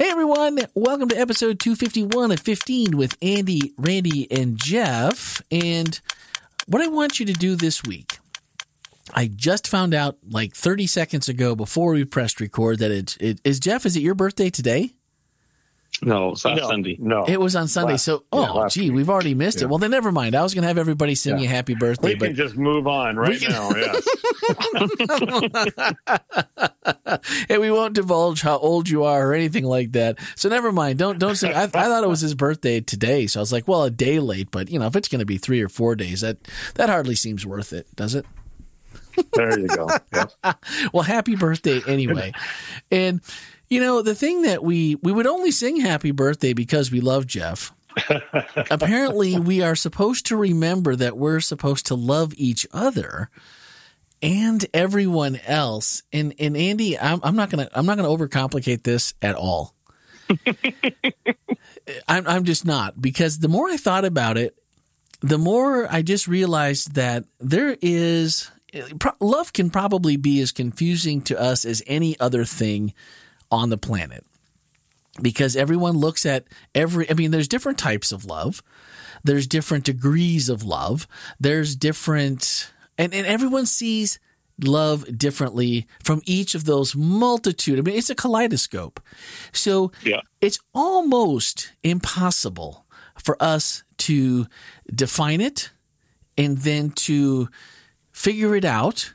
Hey everyone, welcome to episode 251 of 15 with Andy, Randy, and Jeff. And what I want you to do this week, I just found out like 30 seconds ago before we pressed record that it's, it is Jeff, is it your birthday today? No, it's last No, Sunday. No, It was on Sunday. Last- so, oh, last gee, week. we've already missed it. Well, then never mind. I was going to have everybody sing Yeah. you happy birthday, we but can just move on right can- now. Yes. and we won't divulge how old you are or anything like that. So never mind. Don't don't say. I, I thought it was his birthday today, so I was like, well, a day late. But you know, if it's going to be three or four days, that that hardly seems worth it, does it? there you go. Yes. Well, happy birthday anyway. and you know, the thing that we we would only sing happy birthday because we love Jeff. Apparently, we are supposed to remember that we're supposed to love each other and everyone else. And and Andy, I'm, I'm not gonna I'm not gonna overcomplicate this at all. I'm I'm just not because the more I thought about it, the more I just realized that there is love can probably be as confusing to us as any other thing on the planet because everyone looks at every I mean there's different types of love. There's different degrees of love. There's different and, and everyone sees love differently from each of those multitude. I mean it's a kaleidoscope. So Yeah. it's almost impossible for us to define it and then to figure it out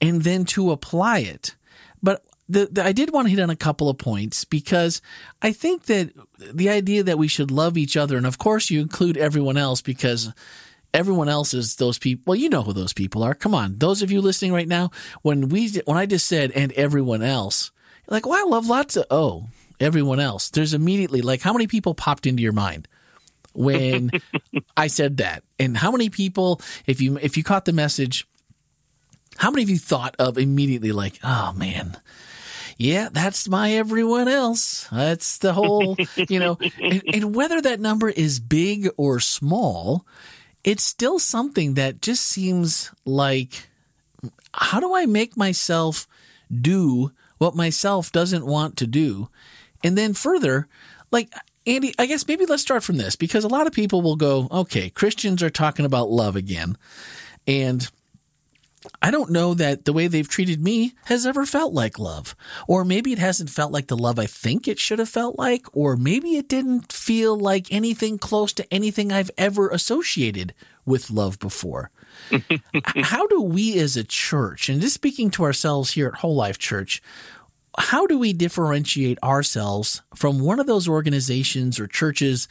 and then to apply it. But the, the, I did want to hit on a couple of points because I think that the idea that we should love each other, and of course you include everyone else because everyone else is those people. Well, you know who those people are. Come on, those of you listening right now, when we when I just said and everyone else, you're like, well, I love lots of oh everyone else. There's immediately like how many people popped into your mind when I said that, and how many people, if you if you caught the message, how many of you thought of immediately like, oh man, yeah, that's my everyone else. That's the whole, you know, and, and whether that number is big or small, it's still something that just seems like, how do I make myself do what myself doesn't want to do? And then further, like, Andy, I guess maybe let's start from this because a lot of people will go, okay, Christians are talking about love again. And I don't know that the way they've treated me has ever felt like love. Or maybe it hasn't felt like the love I think it should have felt like. Or maybe it didn't feel like anything close to anything I've ever associated with love before. how do we as a church, and just speaking to ourselves here at Whole Life Church, how do we differentiate ourselves from one of those organizations or churches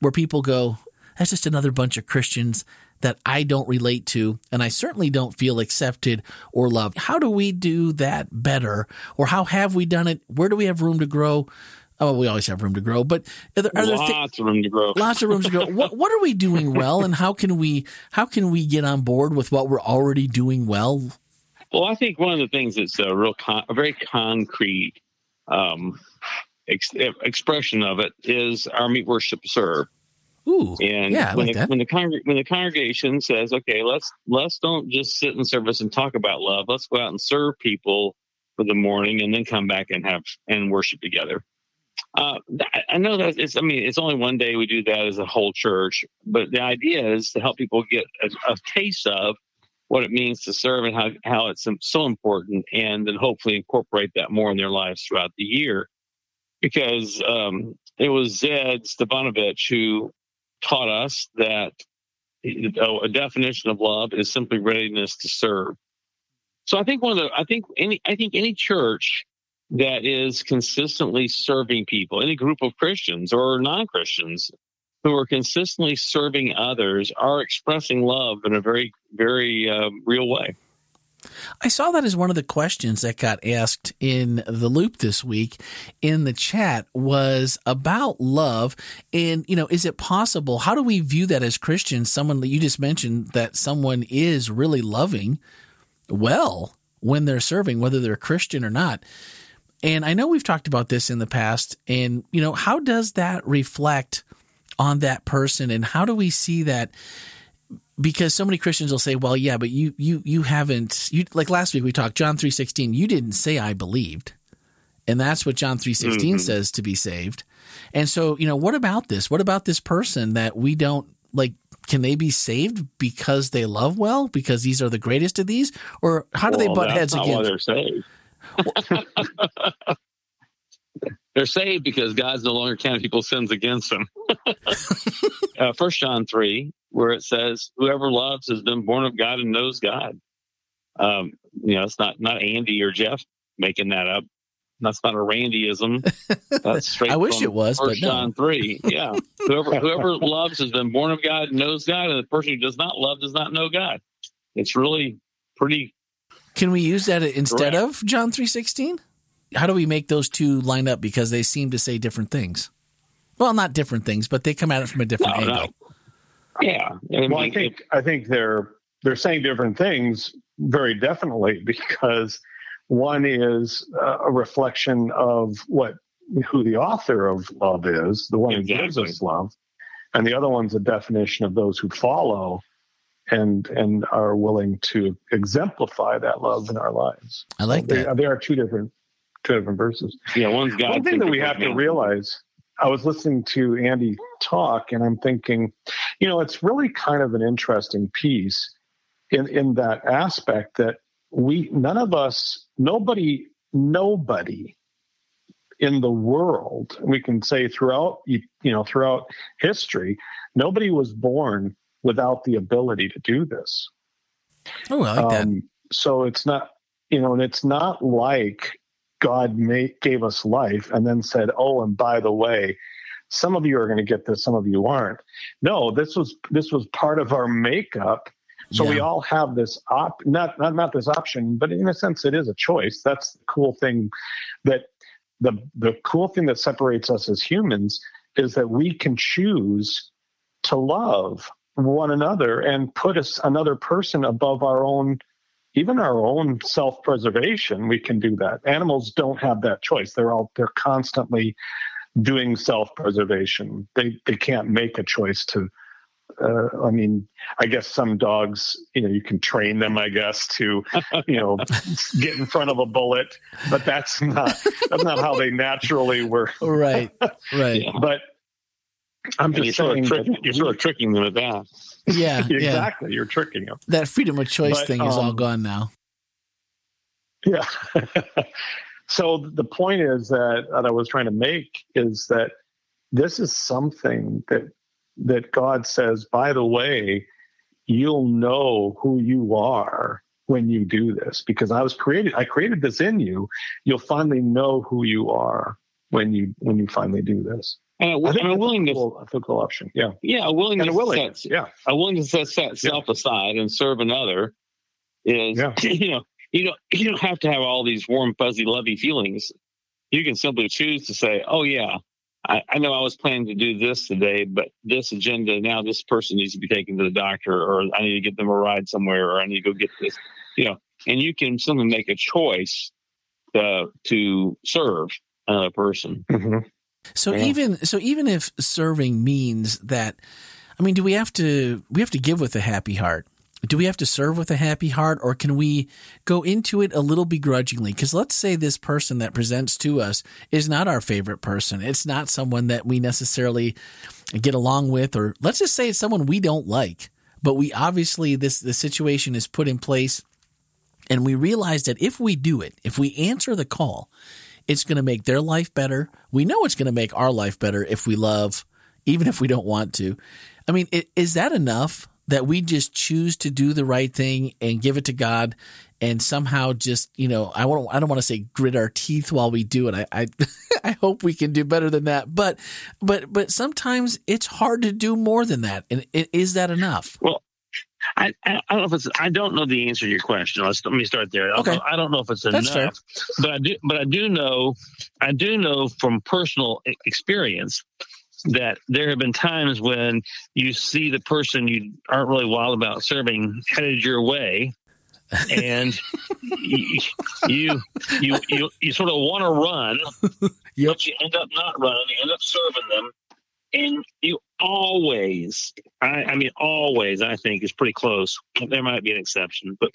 where people go, that's just another bunch of Christians that I don't relate to, and I certainly don't feel accepted or loved. How do we do that better, or how have we done it? Where do we have room to grow? Oh, we always have room to grow, but are there, are Lots of room to grow. lots of rooms to go? What what are we doing well, and how can we how can we get on board with what we're already doing well? Well, I think one of the things that's a real, con- a very concrete um, ex- expression of it is our meet, worship, serve. Ooh, And yeah, when, like the, when the when the congregation says, "Okay, let's let's don't just sit in service and talk about love. Let's go out and serve people for the morning, and then come back and have and worship together." Uh, that, I know that it's. I mean, it's only one day we do that as a whole church, but the idea is to help people get a, a taste of what it means to serve and how how it's so important, and then hopefully incorporate that more in their lives throughout the year. Because um, it was Zed Stepanovich who taught us that uh, a definition of love is simply readiness to serve. So I think one of the I think any I think any church that is consistently serving people, any group of Christians or non-Christians who are consistently serving others are expressing love in a very very uh, real way. I saw that as one of the questions that got asked in the loop this week in the chat was about love. And, you know, is it possible? How do we view that as Christians? Someone that you just mentioned that someone is really loving well when they're serving, whether they're Christian or not. And I know we've talked about this in the past. And, you know, how does that reflect on that person? And how do we see that? Because so many Christians will say, "Well, yeah, but you you you haven't you like last week we talked John 3:16, you didn't say I believed." And that's what John 3:16 Mhm. says to be saved. And so, you know, what about this? What about this person that we don't like can they be saved because they love well because these are the greatest of these or how do they butt heads not why they're saved. they're saved because God's no longer counting people's sins against them. uh, First John three, where it says, "Whoever loves has been born of God and knows God." Um, you know, it's not not Andy or Jeff making that up. That's not a Randyism. That's straight. I wish it was, but First no. John three. Yeah, whoever whoever loves has been born of God and knows God, and the person who does not love does not know God. It's really pretty Can we use that instead Correct. of John 3:16? How do we make those two line up because they seem to say different things? Well, not different things, but they come at it from a different No, no. angle. Yeah. I Well, I mean, think I think they're they're saying different things very definitely because one is uh, a reflection of what who the author of love is, the one who gives us love, and the other one's a definition of those who follow and and are willing to exemplify that love in our lives. I like they, that. they are two different two different verses. yeah, one's God. One thing that we have to realize, I was listening to Andy talk, and I'm thinking, you know, it's really kind of an interesting piece in in that aspect that we none of us, nobody, nobody in the world, we can say throughout you you know throughout history, nobody was born without the ability to do this. Oh, I like that. Um, so it's not, you know, and it's not like God made, gave us life and then said, "Oh, and by the way, some of you are going to get this, some of you aren't." No, this was this was part of our makeup. So we all have this op not, not not this option, but in a sense, it is a choice. That's the cool thing. That the the cool thing that separates us as humans is that we can choose to love one another and put us another person above our own even our own self-preservation we can do that animals don't have that choice they're all they're constantly doing self-preservation they they can't make a choice to uh, I mean, I guess some dogs, you know, you can train them, I guess, to, you know, get in front of a bullet, but that's not that's not how they naturally were. right. Right. Yeah. But I'm And you're just sort, saying of trick, that you're sort of tricking them at that. Yeah. Yeah. exactly, you're tricking them. That freedom of choice But, thing is all um, gone now. Yeah. so the point is that, that I was trying to make is that this is something that that God says, by the way, you'll know who you are when you do this because I was created I created this in you. You'll finally know who you are when you when you finally do this. And a, and a willingness, cool, a cool option. Yeah. yeah, a willingness, And a willingness. to set, Yeah. a willingness to set self aside and serve another is, Yeah. you know, you don't you don't have to have all these warm, fuzzy, lovey feelings. You can simply choose to say, "Oh yeah, I, I know I was planning to do this today, but this agenda now, this person needs to be taken to the doctor, or I need to get them a ride somewhere, or I need to go get this." You know, and you can simply make a choice uh, to serve another person. Mhm. So Yeah. even so even if serving means that I mean, do we have to we have to give with a happy heart? Do we have to serve with a happy heart or can we go into it a little begrudgingly? Cuz let's say this person that presents to us is not our favorite person. It's not someone that we necessarily get along with or let's just say it's someone we don't like. But we obviously this the situation is put in place and we realize that if we do it, if we answer the call, it's going to make their life better. We know it's going to make our life better if we love, even if we don't want to. I mean, i- is that enough that we just choose to do the right thing and give it to God and somehow just, you know, I won't, I don't want to say grit our teeth while we do it. I, I, I hope we can do better than that. But, but, but sometimes it's hard to do more than that. And is that enough? I, I I don't know if it's. I don't know the answer to your question. Let's, let me start there. I don't, Okay. know, I don't know if it's That's fair. enough, but I do. But I do know. I do know from personal experience that there have been times when you see the person you aren't really wild about serving headed your way, and you, you you you you sort of want to run, Yep. but you end up not running. You end up serving them, and you always, I, I mean, always, I think is pretty close. There might be an exception, but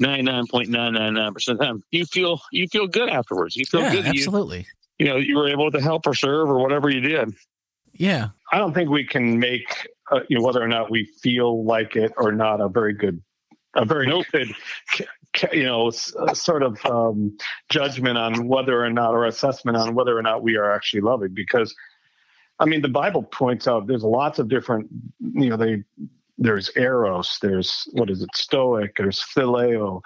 ninety nine point nine nine nine percent of the time, you feel you feel good afterwards. You feel yeah, good. that You, absolutely. you know, you were able to help or serve or whatever you did. Yeah. I don't think we can make uh, you know, whether or not we feel like it or not a very good, a very Nope. good, c- c- you know, uh, sort of um, judgment on whether or not, or assessment on whether or not we are actually loving. Because, I mean, the Bible points out there's lots of different, you know, they there's eros, there's what is it, stoic, there's phileo,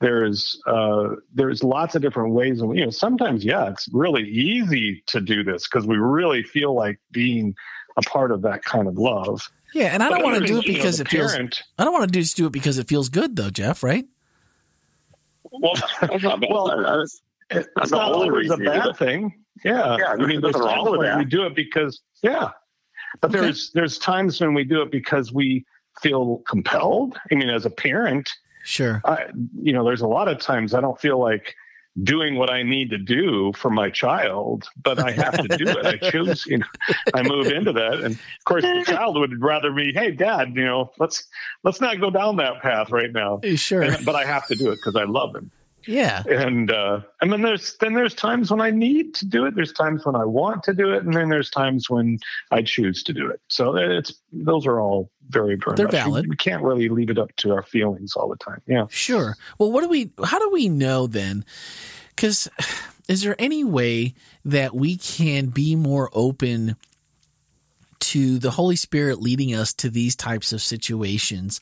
there's uh, there's lots of different ways, and you know, sometimes yeah, it's really easy to do this because we really feel like being a part of that kind of love. Yeah, and I don't want to do it you know, because the it feels. parent- I don't want to do just do it because it feels good, though, Jeff. Right? Well, that's. Well, That's- It's not the only always a reason bad it. thing. Yeah. Yeah, I mean, there's wrong with that. we do it because, yeah. But Okay. there's there's times when we do it because we feel compelled. I mean, as a parent, Sure. I, you know, there's a lot of times I don't feel like doing what I need to do for my child, but I have to do it. I choose, you know, I move into that. And of course the child would rather be, Hey dad, you know, let's, let's not go down that path right now. Sure. And- but I have to do it because I love him. Yeah. And, uh, and then there's, then there's times when I need to do it. There's times when I want to do it. And then there's times when I choose to do it. So it's, those are all very, very They're much- valid. We can't really leave it up to our feelings all the time. Yeah. Sure. Well, what do we? How do we know then? Because is there any way that we can be more open to the Holy Spirit leading us to these types of situations,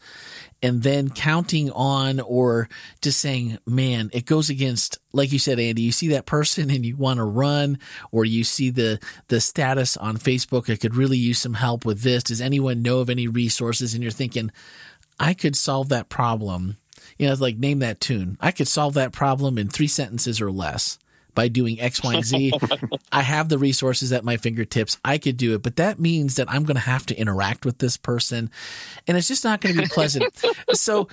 and then counting on or just saying, "Man, it goes against." Like you said, Andy, you see that person and you want to run, or you see the the status on Facebook. I could really use some help with this. Does anyone know of any resources? And you're thinking, I could solve that problem. You know, like name that tune. I could solve that problem in three sentences or less by doing X, Y, and Z. I have the resources at my fingertips. I could do it, but that means that I'm going to have to interact with this person, and it's just not going to be pleasant. so,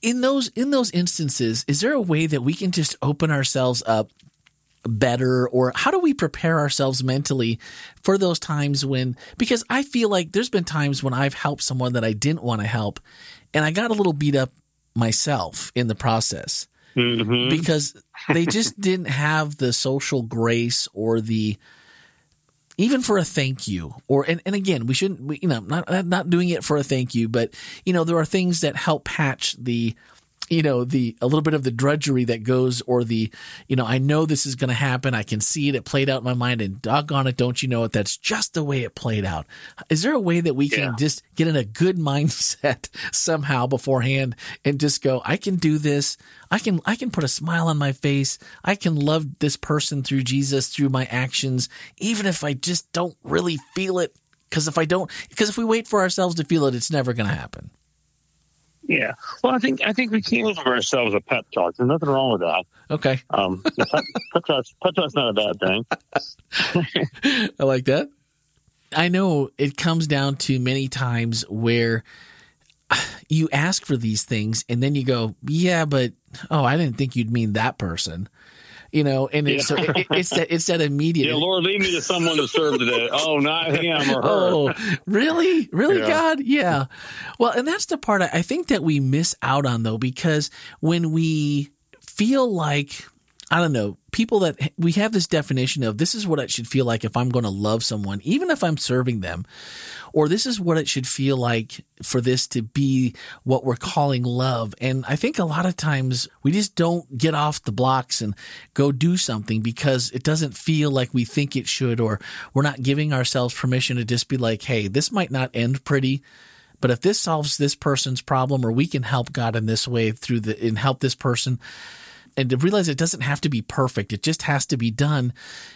in those in those instances, is there a way that we can just open ourselves up better or how do we prepare ourselves mentally for those times when because I feel like there's been times when I've helped someone that I didn't want to help and I got a little beat up myself in the process Mhm. because they just didn't have the social grace or the even for a thank you or and, and again we shouldn't we, you know not not doing it for a thank you but you know there are things that help patch the you know the a little bit of the drudgery that goes or the you know I know this is going to happen. I can see it. It played out in my mind and doggone it don't you know it? That's just the way it played out. Is there a way that we can just get in a good mindset somehow beforehand and just go I can do this. I can I can put a smile on my face. I can love this person through Jesus through my actions even if I just don't really feel it. Because if I don't because if we wait for ourselves to feel it it's never going to happen Yeah. Well, I think I think we can give ourselves a pep talk. There's nothing wrong with that. okay Um, pep, pep talk's pep talk's not a bad thing. I like that. I know it comes down to many times where you ask for these things and then you go, yeah, but oh, I didn't think you'd mean that person, you know, and it's, so it, it's that it's that immediate. Yeah, Lord, lead me to someone to serve today. Oh, not him or her. Oh, really? Really, Yeah. God? Yeah. Well, and that's the part I I think that we miss out on though, because when we feel like, I don't know, people that we have this definition of this is what it should feel like if I'm going to love someone, even if I'm serving them, or this is what it should feel like for this to be what we're calling love. And I think a lot of times we just don't get off the blocks and go do something because it doesn't feel like we think it should, or we're not giving ourselves permission to just be like, hey, this might not end pretty. But if this solves this person's problem, or we can help God in this way through the and help this person, and to realize it doesn't have to be perfect, it just has to be done.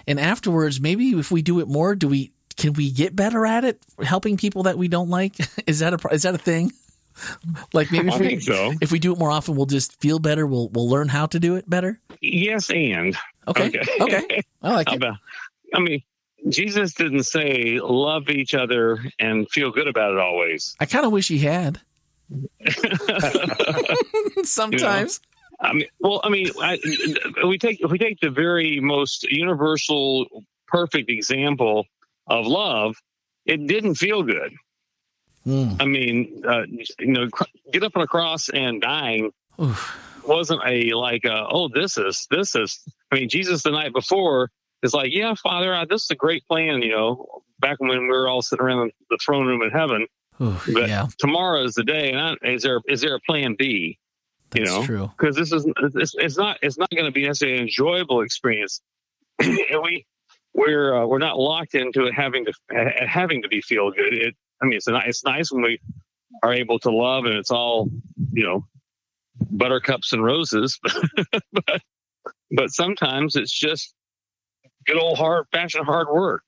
And afterwards, maybe if we do it more, do we can we get better at it, helping people that we don't like? Is that a is that a thing? Like maybe if I we, think so. if we do it more often, we'll just feel better. We'll we'll learn how to do it better. Yes, and Okay, Okay. okay, I like it. I mean, Jesus didn't say love each other and feel good about it always. I kind of wish he had. Sometimes, I mean, well, I mean, I, we take if we take the very most universal, perfect example of love it didn't feel good. Mm. I mean, uh, you know, get up on a cross and dying Oof. wasn't a like, uh, oh, this is this is. I mean, Jesus the night before is like, yeah, Father, uh, this is a great plan. You know, back when we were all sitting around the throne room in heaven. Oof, but yeah. tomorrow is the day. And I, is there is there a plan B? That's you know, true. Because this is it's, it's not it's not going to be necessarily an enjoyable experience. and we we're uh, we're not locked into it having to having to be feel good. It I mean, it's a, it's nice when we are able to love and it's all, you know, buttercups and roses, but, but sometimes it's just good old hard fashioned hard work.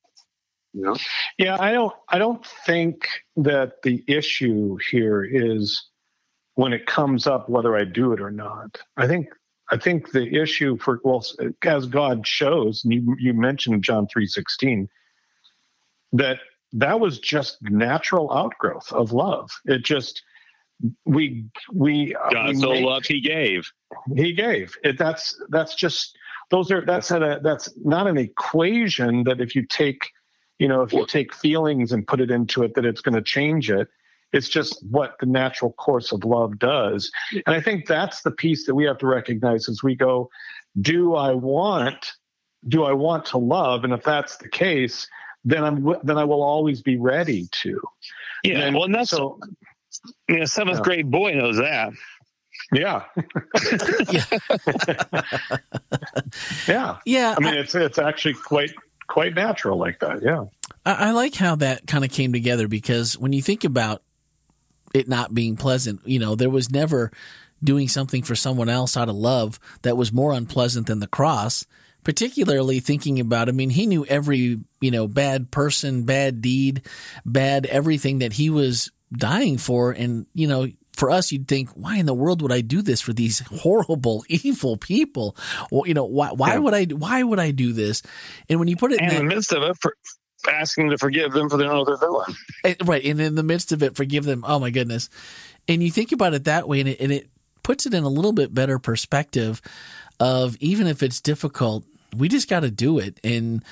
You know? Yeah, I don't I don't think that the issue here is when it comes up whether I do it or not. I think I think the issue for well as God shows, and you you mentioned John three sixteen, that that was just natural outgrowth of love. It just we we uh, God we so loved he gave. He gave. It that's that's just those are that's a that's not an equation that if you take you know if you take feelings and put it into it that it's going to change it. It's just what the natural course of love does. And I think that's the piece that we have to recognize as we go, do I want do I want to love? And if that's the case, then I'm then I will always be ready to. Yeah, and well, and that's so. Yeah, seventh yeah. grade boy knows that. Yeah. yeah. yeah. Yeah. I mean, it's it's actually quite quite natural like that. Yeah. I, I like how that kind of came together because when you think about it not being pleasant, you know, there was never doing something for someone else out of love that was more unpleasant than the cross particularly thinking about, I mean, he knew every, you know, bad person, bad deed, bad everything that he was dying for. And, you know, for us, you'd think, why in the world would I do this for these horrible, evil people? Well, you know, why, why yeah. would I, why would I do this? And when you put it in, in the midst of it, for asking to forgive them for the know they're. Eh, right. And in the midst of it, forgive them. Oh my goodness. And you think about it that way and it, and it puts it in a little bit better perspective of even if it's difficult, we just got to do it. And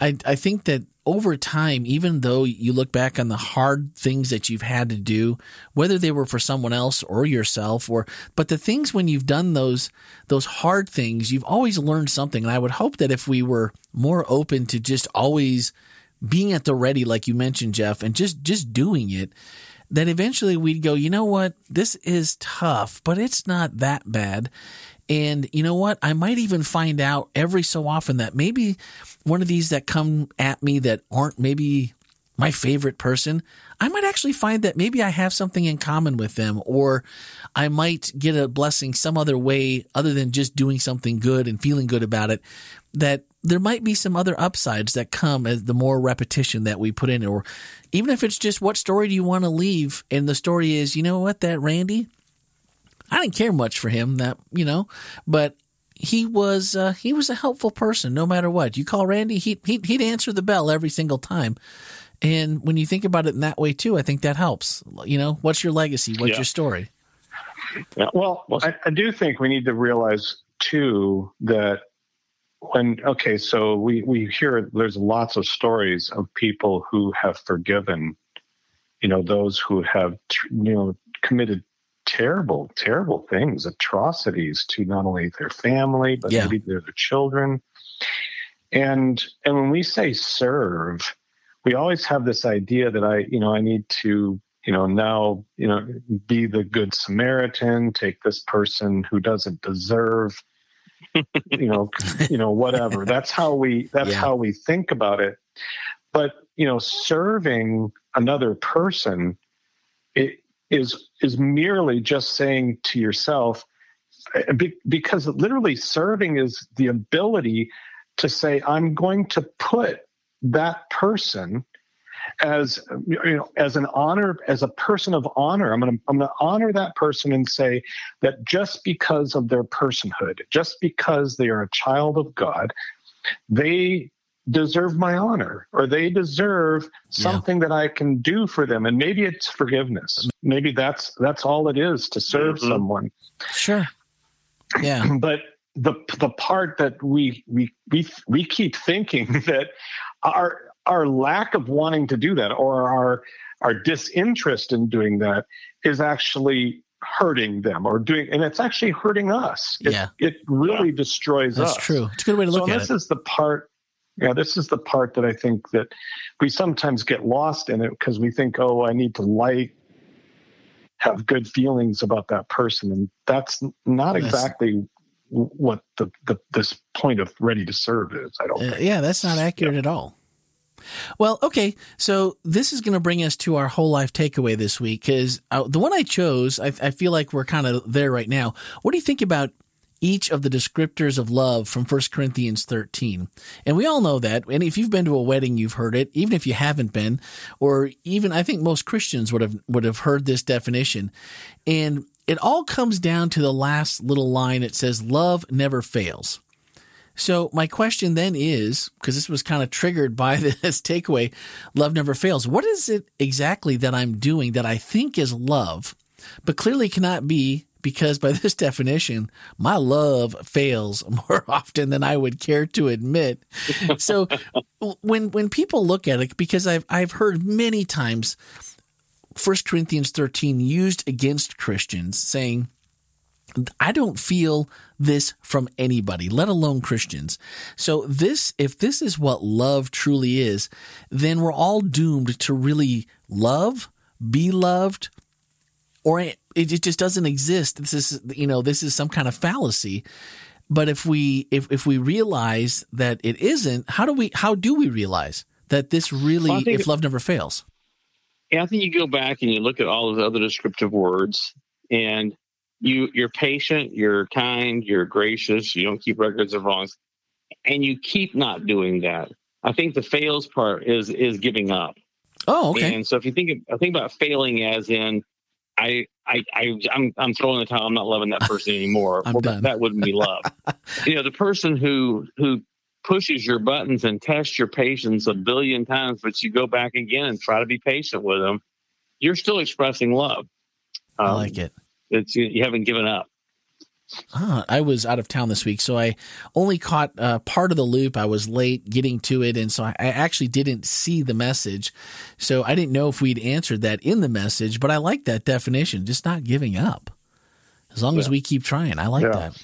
I, I think that over time, even though you look back on the hard things that you've had to do, whether they were for someone else or yourself, or but the things when you've done those those hard things, you've always learned something. And I would hope that if we were more open to just always being at the ready, like you mentioned, Jeff, and just just doing it, then eventually we'd go, you know what, this is tough, but it's not that bad. And you know what? I might even find out every so often that maybe one of these that come at me that aren't maybe my favorite person, I might actually find that maybe I have something in common with them, or I might get a blessing some other way other than just doing something good and feeling good about it. That there might be some other upsides that come as the more repetition that we put in, or even if it's just what story do you want to leave? And the story is, you know what, that Randy, I didn't care much for him that, you know, but he was, uh, he was a helpful person no matter what. You call Randy, he, he, he'd answer the bell every single time. And when you think about it in that way too, I think that helps. You know, what's your legacy? What's yeah. your story? Yeah. Well, I, I do think we need to realize too that when okay so we we hear there's lots of stories of people who have forgiven you know those who have you know committed terrible, terrible things, atrocities to not only their family, but yeah. maybe their, their children. And and when we say serve, we always have this idea that I, you know, I need to, you know, now, you know, be the good Samaritan, take this person who doesn't deserve, you know, you know, whatever. That's how we that's yeah. how we think about it. But, you know, serving another person, it, is is merely just saying to yourself uh, because literally serving is the ability to say i'm going to put that person as you know as an honor as a person of honor i'm going to i'm going to honor that person and say that just because of their personhood just because they are a child of god they deserve my honor or they deserve something yeah. that I can do for them. And maybe it's forgiveness. Maybe that's that's all it is to serve mm-hmm. someone. Sure. Yeah. But the the part that we we we we keep thinking that our our lack of wanting to do that or our our disinterest in doing that is actually hurting them or doing and it's actually hurting us it, Yeah. it really Yeah. destroys That's us true. It's a good way to look at. so at this it. is the part yeah this is the part that i think that we sometimes get lost in it because we think oh i need to like have good feelings about that person and that's not Yes. exactly what the, the this point of ready to serve is i don't Uh, think yeah, that's not accurate at all. Well, okay, so this is going to bring us to our whole life takeaway this week because uh, the one I chose, I, I feel like we're kind of there right now. What do you think about each of the descriptors of love from 1 Corinthians 13? And we all know that. And if you've been to a wedding, you've heard it. Even if you haven't been, or even I think most Christians would have would have heard this definition. And it all comes down to the last little line. It says, "Love never fails." So my question then is, because this was kind of triggered by this takeaway, love never fails. What is it exactly that I'm doing that I think is love, but clearly cannot be because by this definition, my love fails more often than I would care to admit. So when when people look at it, because I've I've heard many times 1 Corinthians 13 used against Christians saying, I don't feel this from anybody, let alone Christians. So this, if this is what love truly is, then we're all doomed to really love, be loved, or it, it just doesn't exist. This is, you know, this is some kind of fallacy. But if we, if, if we realize that it isn't, how do we, how do we realize that this really, Well, if love never fails? Yeah, I think you go back and you look at all those other descriptive words, and you you're patient, you're kind, you're gracious, you don't keep records of wrongs, and you keep not doing that. I think the fails part is is giving up. Oh, okay. And so if you think I think about failing as in I I, I I'm I'm throwing the towel. I'm not loving that person anymore. I'm well, done. That, that wouldn't be love. you know, the person who who pushes your buttons and tests your patience a billion times, but you go back again and try to be patient with them, you're still expressing love. I Um, like it. It's you, haven't given up. Ah, I was out of town this week, so I only caught uh, part of the loop. I was late getting to it, and so I, actually didn't see the message. So I didn't know if we'd answered that in the message, but I like that definition, just not giving up. As long as we keep trying. I like Yeah. that.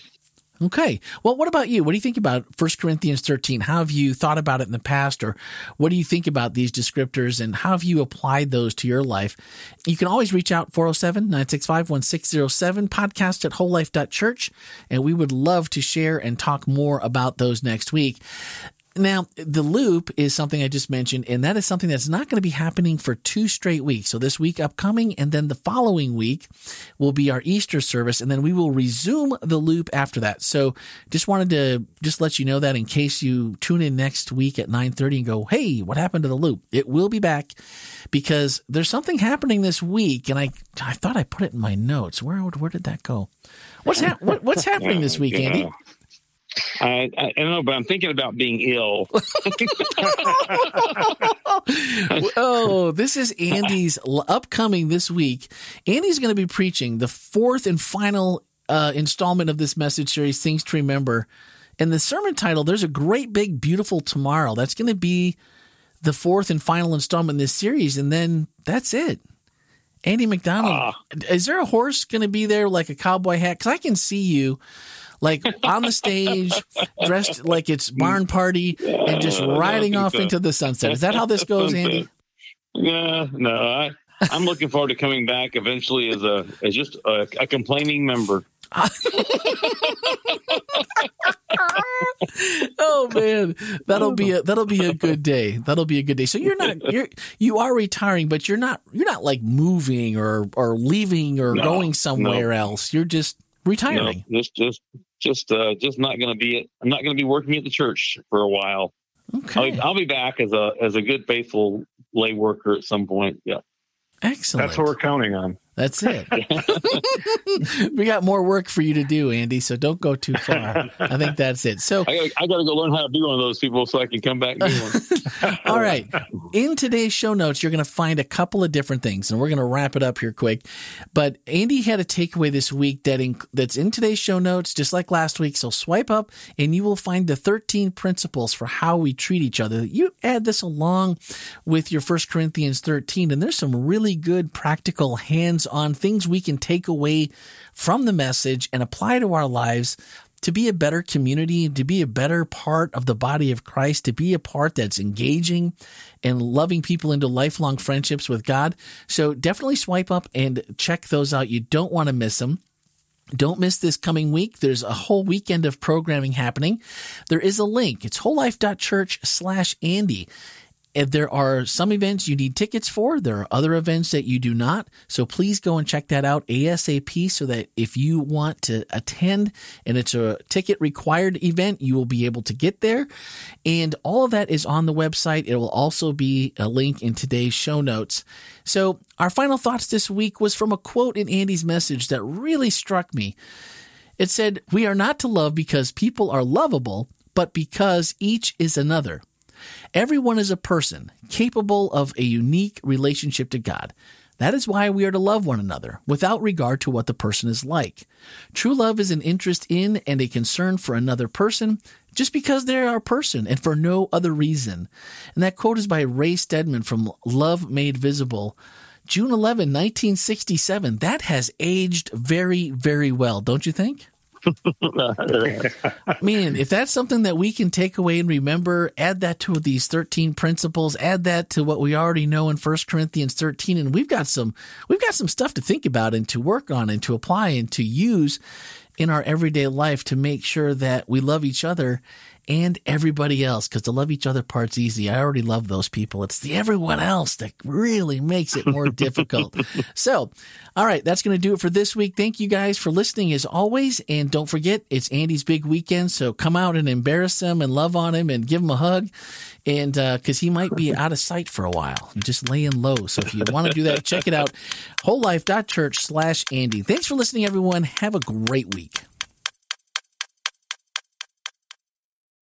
Okay. Well, what about you? What do you think about 1 Corinthians 13? How have you thought about it in the past, or what do you think about these descriptors, and how have you applied those to your life? You can always reach out 407 965 1607, podcast at wholelife.church, and we would love to share and talk more about those next week. Now, the loop is something I just mentioned, and that is something that's not going to be happening for two straight weeks. So this week upcoming, and then the following week will be our Easter service, and then we will resume the loop after that. So just wanted to just let you know that in case you tune in next week at 9.30 and go, hey, what happened to the loop? It will be back because there's something happening this week, and I I thought I put it in my notes. Where where did that go? What's hap- what, what's happening this week, Andy? I, I, I don't know, but I'm thinking about being ill. oh, this is Andy's upcoming this week. Andy's going to be preaching the fourth and final uh, installment of this message series, Things to Remember. And the sermon title, There's a Great Big Beautiful Tomorrow. That's going to be the fourth and final installment in this series. And then that's it. Andy McDonald, Ah. is there a horse going to be there like a cowboy hat? Because I can see you like on the stage, dressed like it's barn party, and just riding off so. into the sunset. Is that how this goes, Andy? Yeah, no, I, I'm looking forward to coming back eventually as a as just a, a complaining member. oh man, that'll be a that'll be a good day. That'll be a good day. So you're not you're you are retiring, but you're not you're not like moving or or leaving or No, going somewhere else. You're just You know, retiring. just just just uh, just not going to be I'm not going to be working at the church for a while. Okay, I'll, I'll be back as a as a good faithful lay worker at some point. Yeah. excellent. That's what we're counting on. That's it. we got more work for you to do, Andy. So don't go too far. I think that's it. So I, I got to go learn how to be one of those people so I can come back. And do one. All right. In today's show notes, you're going to find a couple of different things, and we're going to wrap it up here quick. But Andy had a takeaway this week that in, that's in today's show notes, just like last week. So swipe up, and you will find the 13 principles for how we treat each other. You add this along with your 1 Corinthians 13, and there's some really good practical hands-on things we can take away from the message and apply to our lives to be a better community, to be a better part of the body of Christ, to be a part that's engaging and loving people into lifelong friendships with God. So definitely swipe up and check those out. You don't want to miss them. Don't miss this coming week. There's a whole weekend of programming happening. There is a link. It's wholelife.church slash Andy. If there are some events you need tickets for, there are other events that you do not. So please go and check that out ASAP so that if you want to attend and it's a ticket required event, you will be able to get there. And all of that is on the website. It will also be a link in today's show notes. So our final thoughts this week was from a quote in Andy's message that really struck me. It said, We are not to love because people are lovable, but because each is another. Everyone is a person capable of a unique relationship to God. That is why we are to love one another without regard to what the person is like. True love is an interest in and a concern for another person just because they are a person and for no other reason. And that quote is by Ray Stedman from Love Made Visible. June 11, 1967. That has aged very, very well, don't you think? Man, if that's something that we can take away and remember, add that to these 13 principles, add that to what we already know in 1 Corinthians 13 and we've got some we've got some stuff to think about and to work on and to apply and to use in our everyday life to make sure that we love each other and everybody else because the love each other part's easy. I already love those people. It's the everyone else that really makes it more difficult. So, all right, that's going to do it for this week. Thank you guys for listening as always. And don't forget, it's Andy's big weekend. So come out and embarrass him and love on him and give him a hug. And because uh, he might be out of sight for a while, just laying low. So if you want to do that, check it out. Wholelife.church slash Andy. Thanks for listening, everyone. Have a great week.